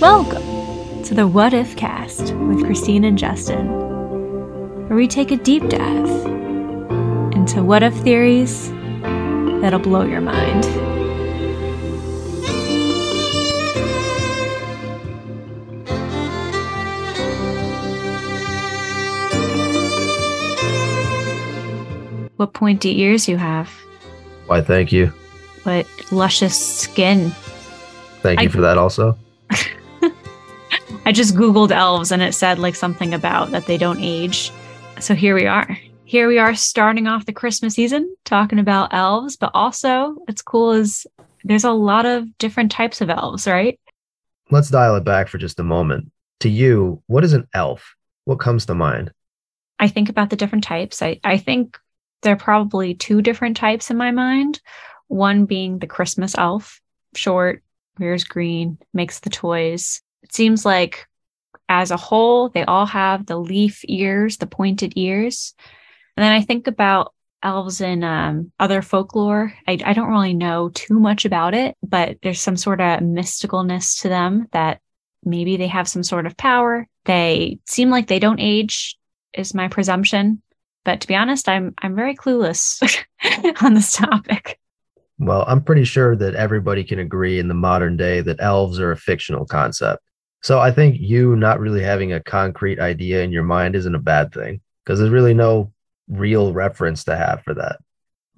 Welcome to the What If Cast with Christine and Justin, where we take a deep dive into what if theories that'll blow your mind. What pointy ears you have. Why, thank you. What luscious skin. Thank you I- for that also. I just Googled elves and it said like something about that they don't age. So here we are. Here we are starting off the Christmas season talking about elves, but also it's cool is there's a lot of different types of elves, right? Let's dial it back for just a moment. To you, what is an elf? What comes to mind? I think about the different types. I, I think there are probably two different types in my mind. One being the Christmas elf, short, wears green, makes the toys. It seems like as a whole, they all have the leaf ears, the pointed ears. And then I think about elves in um, other folklore. I, I don't really know too much about it, but there's some sort of mysticalness to them that maybe they have some sort of power. They seem like they don't age, is my presumption. But to be honest, I'm I'm very clueless on this topic. Well, I'm pretty sure that everybody can agree in the modern day that elves are a fictional concept. So I think you not really having a concrete idea in your mind isn't a bad thing because there's really no real reference to have for that.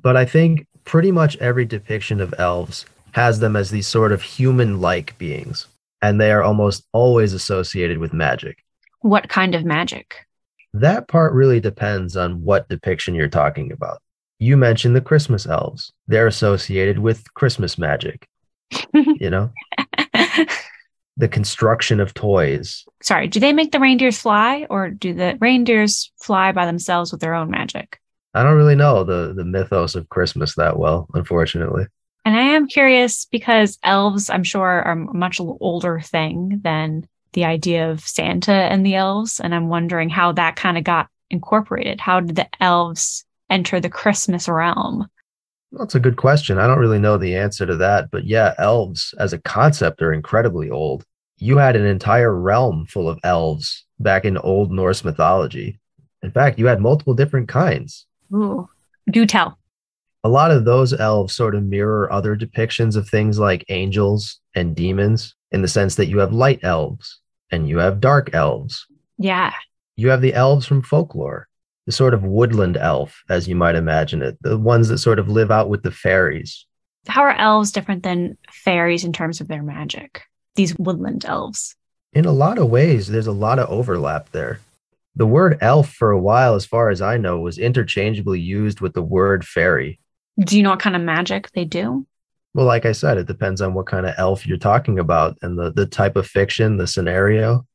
But I think pretty much every depiction of elves has them as these sort of human like beings, and they are almost always associated with magic. What kind of magic? That part really depends on what depiction you're talking about. You mentioned the Christmas elves. They're associated with Christmas magic, you know, the construction of toys. Sorry, do they make the reindeers fly or do the reindeers fly by themselves with their own magic? I don't really know the, the mythos of Christmas that well, unfortunately. And I am curious because elves, I'm sure, are a much older thing than the idea of Santa and the elves. And I'm wondering how that kind of got incorporated. How did the elves enter the Christmas realm? That's a good question. I don't really know the answer to that. But yeah, elves as a concept are incredibly old. You had an entire realm full of elves back in Old Norse mythology. In fact, you had multiple different kinds. Ooh, do tell. a lot of those elves sort of mirror other depictions of things like angels and demons in the sense that you have light elves and you have dark elves. Yeah. You have the elves from folklore, the sort of woodland elf, as you might imagine it, the ones that sort of live out with the fairies. How are elves different than fairies in terms of their magic? These woodland elves. In a lot of ways, there's a lot of overlap there. The word elf, for a while, as far as I know, was interchangeably used with the word fairy. Do you know what kind of magic they do? Well, like I said, it depends on what kind of elf you're talking about and the, the type of fiction, the scenario.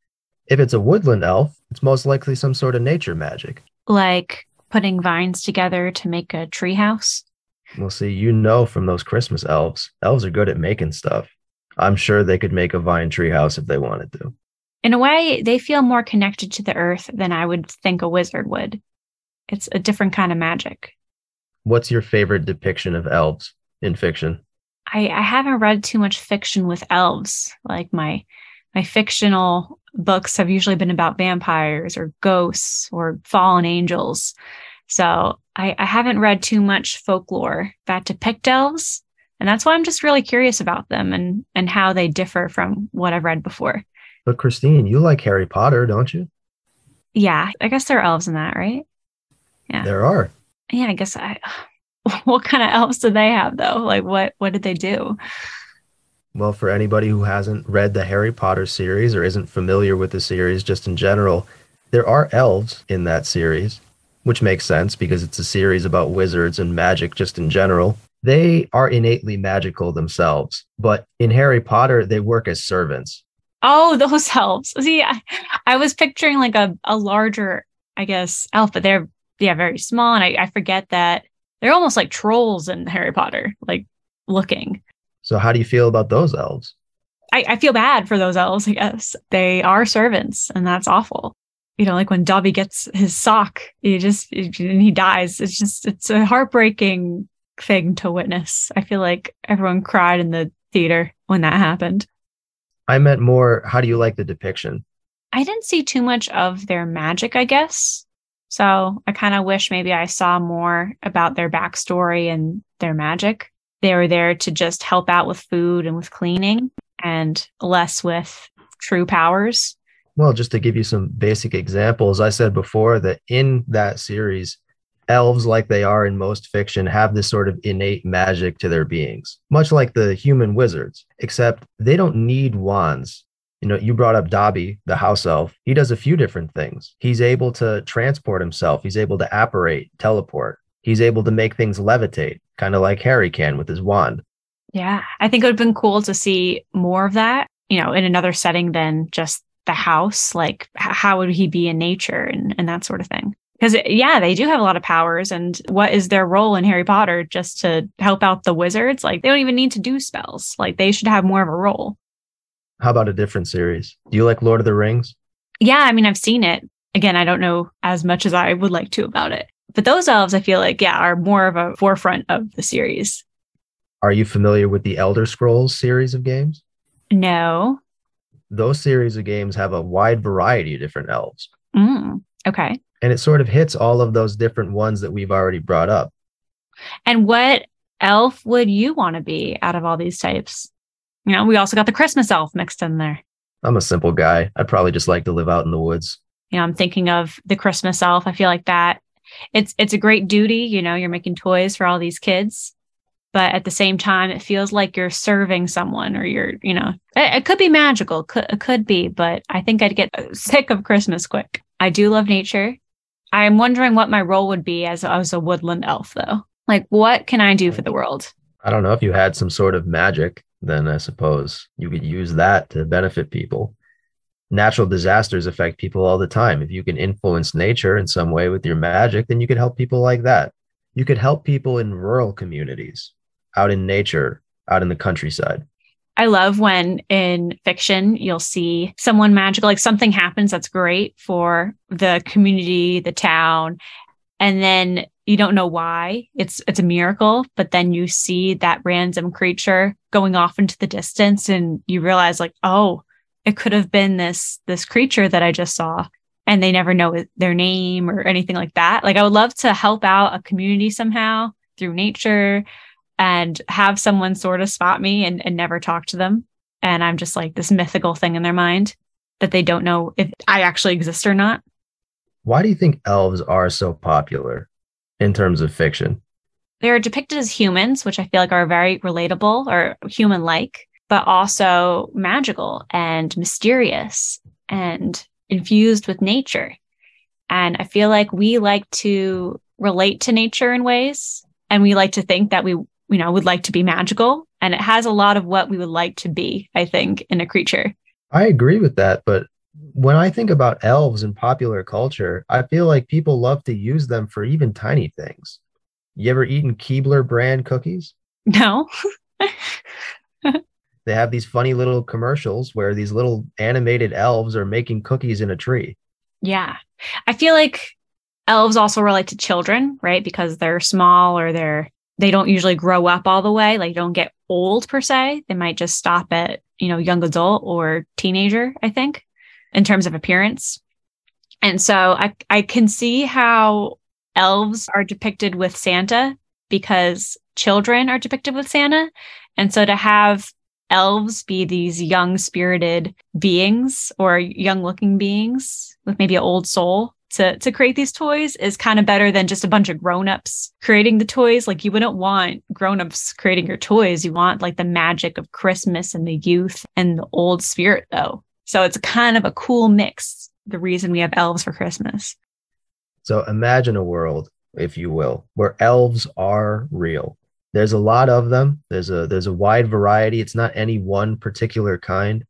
If it's a woodland elf, it's most likely some sort of nature magic. Like putting vines together to make a treehouse? Well, see, you know from those Christmas elves, elves are good at making stuff. I'm sure they could make a vine tree house if they wanted to. In a way, they feel more connected to the earth than I would think a wizard would. It's a different kind of magic. What's your favorite depiction of elves in fiction? I, I haven't read too much fiction with elves. Like my my fictional books have usually been about vampires or ghosts or fallen angels. So I, I haven't read too much folklore that depict elves. And that's why I'm just really curious about them and and how they differ from what I've read before. But Christine, you like Harry Potter, don't you? Yeah, I guess there are elves in that, right? Yeah. There are. Yeah, I guess I what kind of elves do they have though? Like what what did they do? Well, for anybody who hasn't read the Harry Potter series or isn't familiar with the series just in general, there are elves in that series, which makes sense because it's a series about wizards and magic just in general. They are innately magical themselves, but in Harry Potter, they work as servants. Oh, those elves. See, I, I was picturing like a, a larger, I guess, elf, but they're yeah, very small. And I, I forget that they're almost like trolls in Harry Potter, like looking. So, how do you feel about those elves? I, I feel bad for those elves, I guess. They are servants, and that's awful. You know, like when Dobby gets his sock, he just and he dies. It's just it's a heartbreaking thing to witness. I feel like everyone cried in the theater when that happened. I meant more, how do you like the depiction? I didn't see too much of their magic, I guess. So I kind of wish maybe I saw more about their backstory and their magic. They were there to just help out with food and with cleaning and less with true powers. Well, just to give you some basic examples, I said before that in that series, elves, like they are in most fiction, have this sort of innate magic to their beings, much like the human wizards, except they don't need wands. You know, you brought up Dobby, the house elf. He does a few different things. He's able to transport himself, he's able to apparate, teleport, he's able to make things levitate, kind of like Harry can with his wand. Yeah, I think it would have been cool to see more of that, you know, in another setting than just the house. Like, how would he be in nature and, and that sort of thing? Because yeah they do have a lot of powers and what is their role in harry potter just to help out the wizards? Like they don't even need to do spells. Like they should have more of a role. How about a different series? Do you like lord of the rings? Yeah i mean i've seen it. Again i don't know as much as i would like to about it. But those elves i feel like yeah are more of a forefront of the series. Are you familiar with the elder scrolls series of games? No. Those series of games have a wide variety of different elves. Mm, okay and it sort of hits all of those different ones that we've already brought up. And what elf would you want to be out of all these types? You know, we also got the Christmas elf mixed in there. I'm a simple guy. I'd probably just like to live out in the woods. You know, I'm thinking of the Christmas elf. I feel like that it's it's a great duty, you know, you're making toys for all these kids, but at the same time it feels like you're serving someone or you're, you know, it, it could be magical, could, it could be, but I think I'd get sick of Christmas quick. I do love nature. I'm wondering what my role would be as, as a woodland elf, though. Like, what can I do for the world? I don't know. If you had some sort of magic, then I suppose you could use that to benefit people. Natural disasters affect people all the time. If you can influence nature in some way with your magic, then you could help people like that. You could help people in rural communities, out in nature, out in the countryside. I love when in fiction you'll see someone magical, like something happens that's great for the community, the town, and then you don't know why. It's it's a miracle, but then you see that random creature going off into the distance and you realize like, oh, it could have been this this creature that I just saw and they never know their name or anything like that. Like I would love to help out a community somehow through nature and have someone sort of spot me and, and never talk to them. And I'm just like this mythical thing in their mind that they don't know if I actually exist or not. Why do you think elves are so popular in terms of fiction? They're depicted as humans, which I feel like are very relatable or human like, but also magical and mysterious and infused with nature. And I feel like we like to relate to nature in ways and we like to think that we you know, would like to be magical. And it has a lot of what we would like to be, I think, in a creature. I agree with that. But when I think about elves in popular culture, I feel like people love to use them for even tiny things. You ever eaten Keebler brand cookies? No. they have these funny little commercials where these little animated elves are making cookies in a tree. Yeah. I feel like elves also relate to children, right? Because they're small or they're they don't usually grow up all the way, like don't get old per se. They might just stop at, you know, young adult or teenager, I think, in terms of appearance. And so I, I can see how elves are depicted with Santa because children are depicted with Santa. And so to have elves be these young spirited beings or young looking beings with maybe an old soul to to create these toys is kind of better than just a bunch of grown-ups creating the toys. Like you wouldn't want grown-ups creating your toys. You want like the magic of christmas and the youth and the old spirit though. So it's kind of a cool mix the reason we have elves for christmas. So imagine a world if you will where elves are real. There's a lot of them. There's a there's a wide variety. It's not any one particular kind.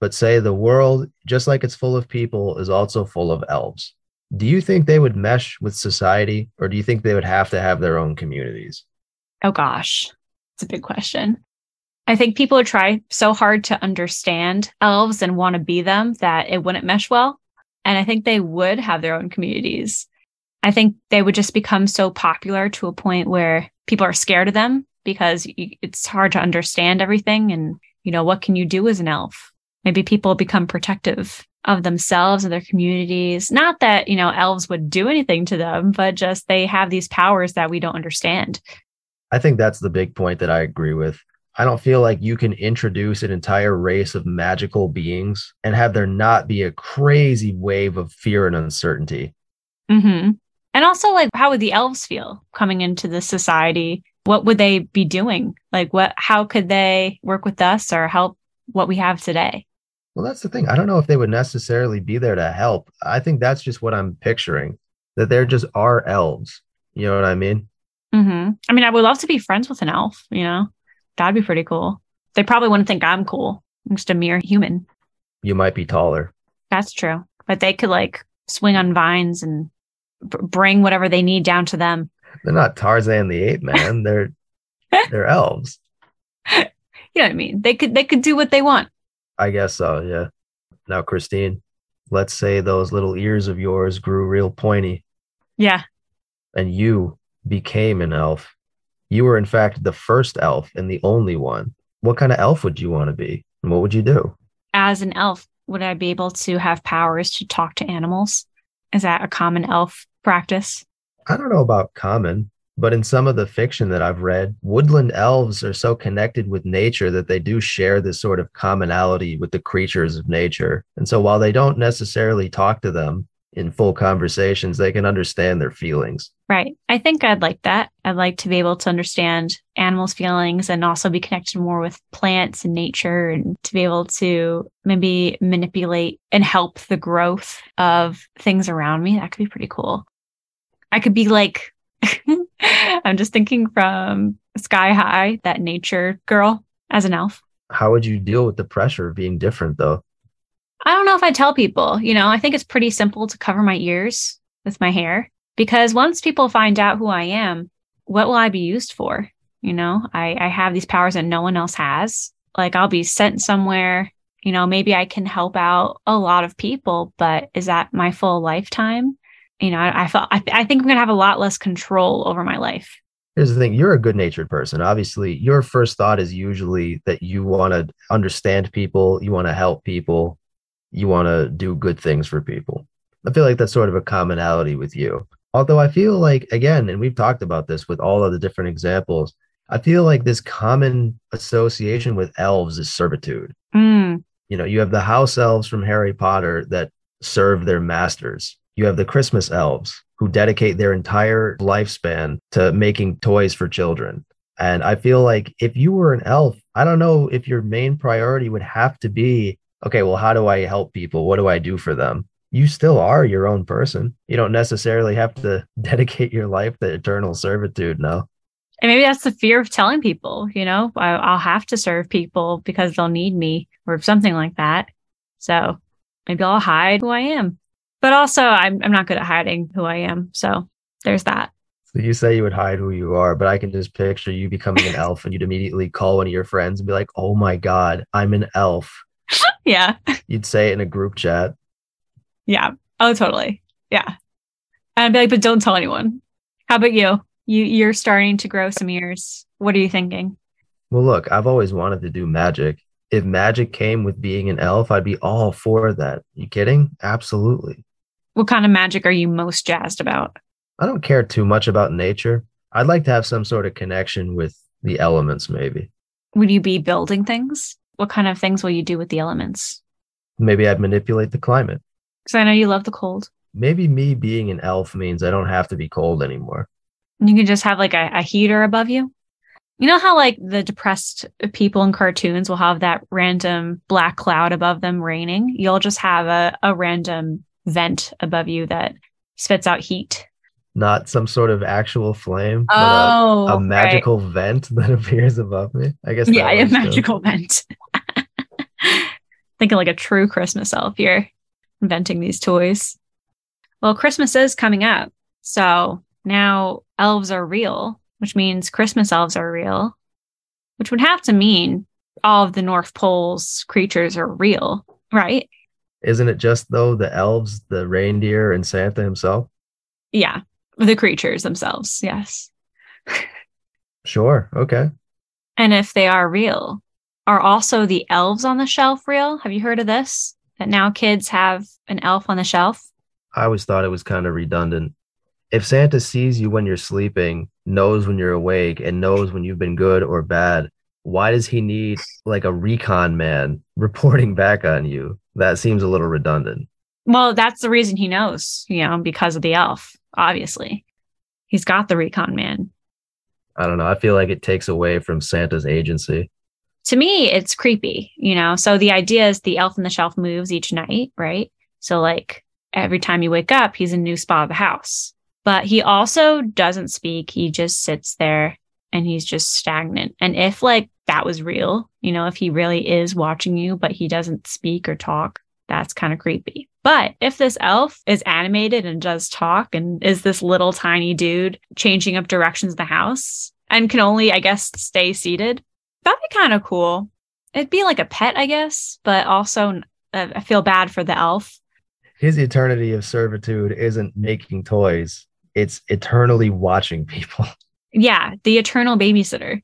But say the world just like it's full of people is also full of elves do you think they would mesh with society or do you think they would have to have their own communities? Oh gosh, it's a big question. I think people would try so hard to understand elves and want to be them that it wouldn't mesh well. And I think they would have their own communities. I think they would just become so popular to a point where people are scared of them because it's hard to understand everything. And, you know, what can you do as an elf? maybe people become protective of themselves and their communities. Not that, you know, elves would do anything to them, but just they have these powers that we don't understand. I think that's the big point that I agree with. I don't feel like you can introduce an entire race of magical beings and have there not be a crazy wave of fear and uncertainty. Mm-hmm. And also, like, how would the elves feel coming into the society? What would they be doing? Like, what, how could they work with us or help what we have today? Well, that's the thing. I don't know if they would necessarily be there to help. I think that's just what I'm picturing that they're just our elves. You know what I mean? Mm-hmm. I mean, I would love to be friends with an elf, you know, that'd be pretty cool. They probably wouldn't think I'm cool. I'm just a mere human. You might be taller. That's true. But they could like swing on vines and b- bring whatever they need down to them. They're not Tarzan the ape man. They're they're elves. You know what I mean? They could they could do what they want. I guess so, yeah. Now, Christine, let's say those little ears of yours grew real pointy Yeah. and you became an elf. You were, in fact, the first elf and the only one. What kind of elf would you want to be? And what would you do? As an elf, would I be able to have powers to talk to animals? Is that a common elf practice? I don't know about common, but in some of the fiction that I've read, woodland elves are so connected with nature that they do share this sort of commonality with the creatures of nature. And so while they don't necessarily talk to them in full conversations, they can understand their feelings. Right. I think I'd like that. I'd like to be able to understand animals' feelings and also be connected more with plants and nature and to be able to maybe manipulate and help the growth of things around me. That could be pretty cool. I could be like, I'm just thinking from Sky High, that nature girl as an elf. How would you deal with the pressure of being different, though? I don't know if I tell people, you know, I think it's pretty simple to cover my ears with my hair because once people find out who I am, what will I be used for? You know, I, I have these powers that no one else has. Like I'll be sent somewhere, you know, maybe I can help out a lot of people, but is that my full lifetime? You know, I, I felt, I, I think I'm to have a lot less control over my life. Here's the thing you're a good natured person. Obviously, your first thought is usually that you want to understand people, you want to help people, you want to do good things for people. I feel like that's sort of a commonality with you. Although I feel like, again, and we've talked about this with all of the different examples, I feel like this common association with elves is servitude. Mm, You know, you have the house elves from Harry Potter that serve their masters, you have the Christmas elves who dedicate their entire lifespan to making toys for children. And I feel like if you were an elf, I don't know if your main priority would have to be okay, well, how do I help people? What do I do for them? You still are your own person. You don't necessarily have to dedicate your life to eternal servitude, no. And maybe that's the fear of telling people, you know, I'll have to serve people because they'll need me or something like that. So maybe I'll hide who I am. But also, I'm, I'm not good at hiding who I am. So there's that. So you say you would hide who you are, but I can just picture you becoming an elf and you'd immediately call one of your friends and be like, oh my God, I'm an elf. Yeah. You'd say it in a group chat. Yeah. Oh, totally. Yeah. And I'd be like, but don't tell anyone. How about you? You you're starting to grow some ears. What are you thinking? Well, look, I've always wanted to do magic. If magic came with being an elf, I'd be all for that. You kidding? Absolutely. What kind of magic are you most jazzed about? I don't care too much about nature. I'd like to have some sort of connection with the elements, maybe. Would you be building things? What kind of things will you do with the elements? Maybe I'd manipulate the climate. Because I know you love the cold. Maybe me being an elf means I don't have to be cold anymore. You can just have like a, a heater above you. You know how like the depressed people in cartoons will have that random black cloud above them raining? You'll just have a, a random vent above you that spits out heat. Not some sort of actual flame, but Oh, a, a oh, right. magical vent that appears above me. I guess. Yeah, a magical vent. Thinking like a true Christmas elf here, inventing these toys. Well, Christmas is coming up. So now elves are real, which means Christmas elves are real, which would have to mean all of the North Pole's creatures are real, right? Isn't it just though the elves, the reindeer, and Santa himself? Yeah, the creatures themselves. Yes. Sure. Okay. And if they are real, are also the elves on the shelf real? Have you heard of this? That now kids have an elf on the shelf? I always thought it was kind of redundant. If Santa sees you when you're sleeping, knows when you're awake, and knows when you've been good or bad, why does he need like a recon man reporting back on you? That seems a little redundant. Well, that's the reason he knows, you know, because of the elf, obviously. He's got the recon man. I don't know. I feel like it takes away from Santa's agency. To me, it's creepy, you know. So the idea is the elf on the shelf moves each night, right? So, like, every time you wake up, he's in a new spot of the house. But he also doesn't speak. He just sits there and he's just stagnant. And if like that was real, you know, if he really is watching you, but he doesn't speak or talk, that's kind of creepy. But if this elf is animated and does talk and is this little tiny dude changing up directions of the house and can only, I guess, stay seated, that'd be kind of cool. It'd be like a pet, I guess, but also uh, I feel bad for the elf. His eternity of servitude isn't making toys, it's eternally watching people. Yeah, the eternal babysitter.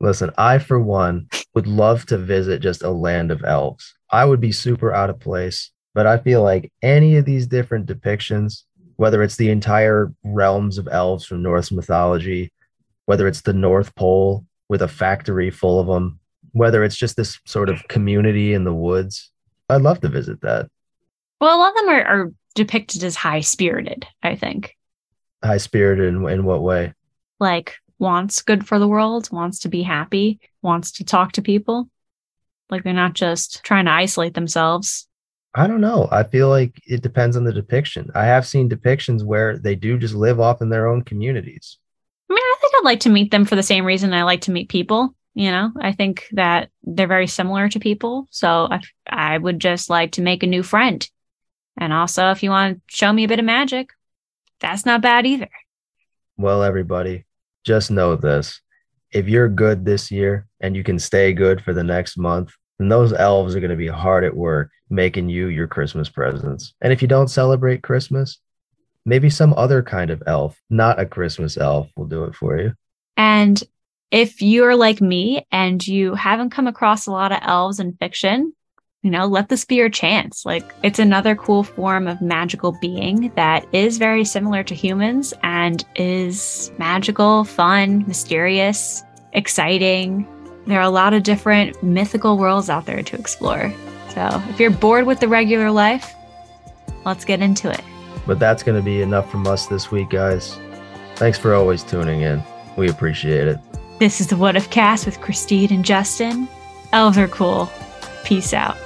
Listen, I, for one, would love to visit just a land of elves. I would be super out of place, but I feel like any of these different depictions, whether it's the entire realms of elves from Norse mythology, whether it's the North Pole with a factory full of them, whether it's just this sort of community in the woods, I'd love to visit that. Well, a lot of them are, are depicted as high spirited, I think. High spirited in, in what way? Like wants good for the world, wants to be happy, wants to talk to people. Like they're not just trying to isolate themselves. I don't know. I feel like it depends on the depiction. I have seen depictions where they do just live off in their own communities. I mean, I think I'd like to meet them for the same reason I like to meet people. You know, I think that they're very similar to people. So I, I would just like to make a new friend. And also, if you want to show me a bit of magic, that's not bad either. Well, everybody, just know this if you're good this year and you can stay good for the next month, then those elves are going to be hard at work making you your Christmas presents. And if you don't celebrate Christmas, maybe some other kind of elf, not a Christmas elf, will do it for you. And if you're like me and you haven't come across a lot of elves in fiction, you know, let this be your chance. Like, it's another cool form of magical being that is very similar to humans and is magical, fun, mysterious, exciting. There are a lot of different mythical worlds out there to explore. So, if you're bored with the regular life, let's get into it. But that's going to be enough from us this week, guys. Thanks for always tuning in. We appreciate it. This is the What If Cast with Christine and Justin. Elves are cool. Peace out.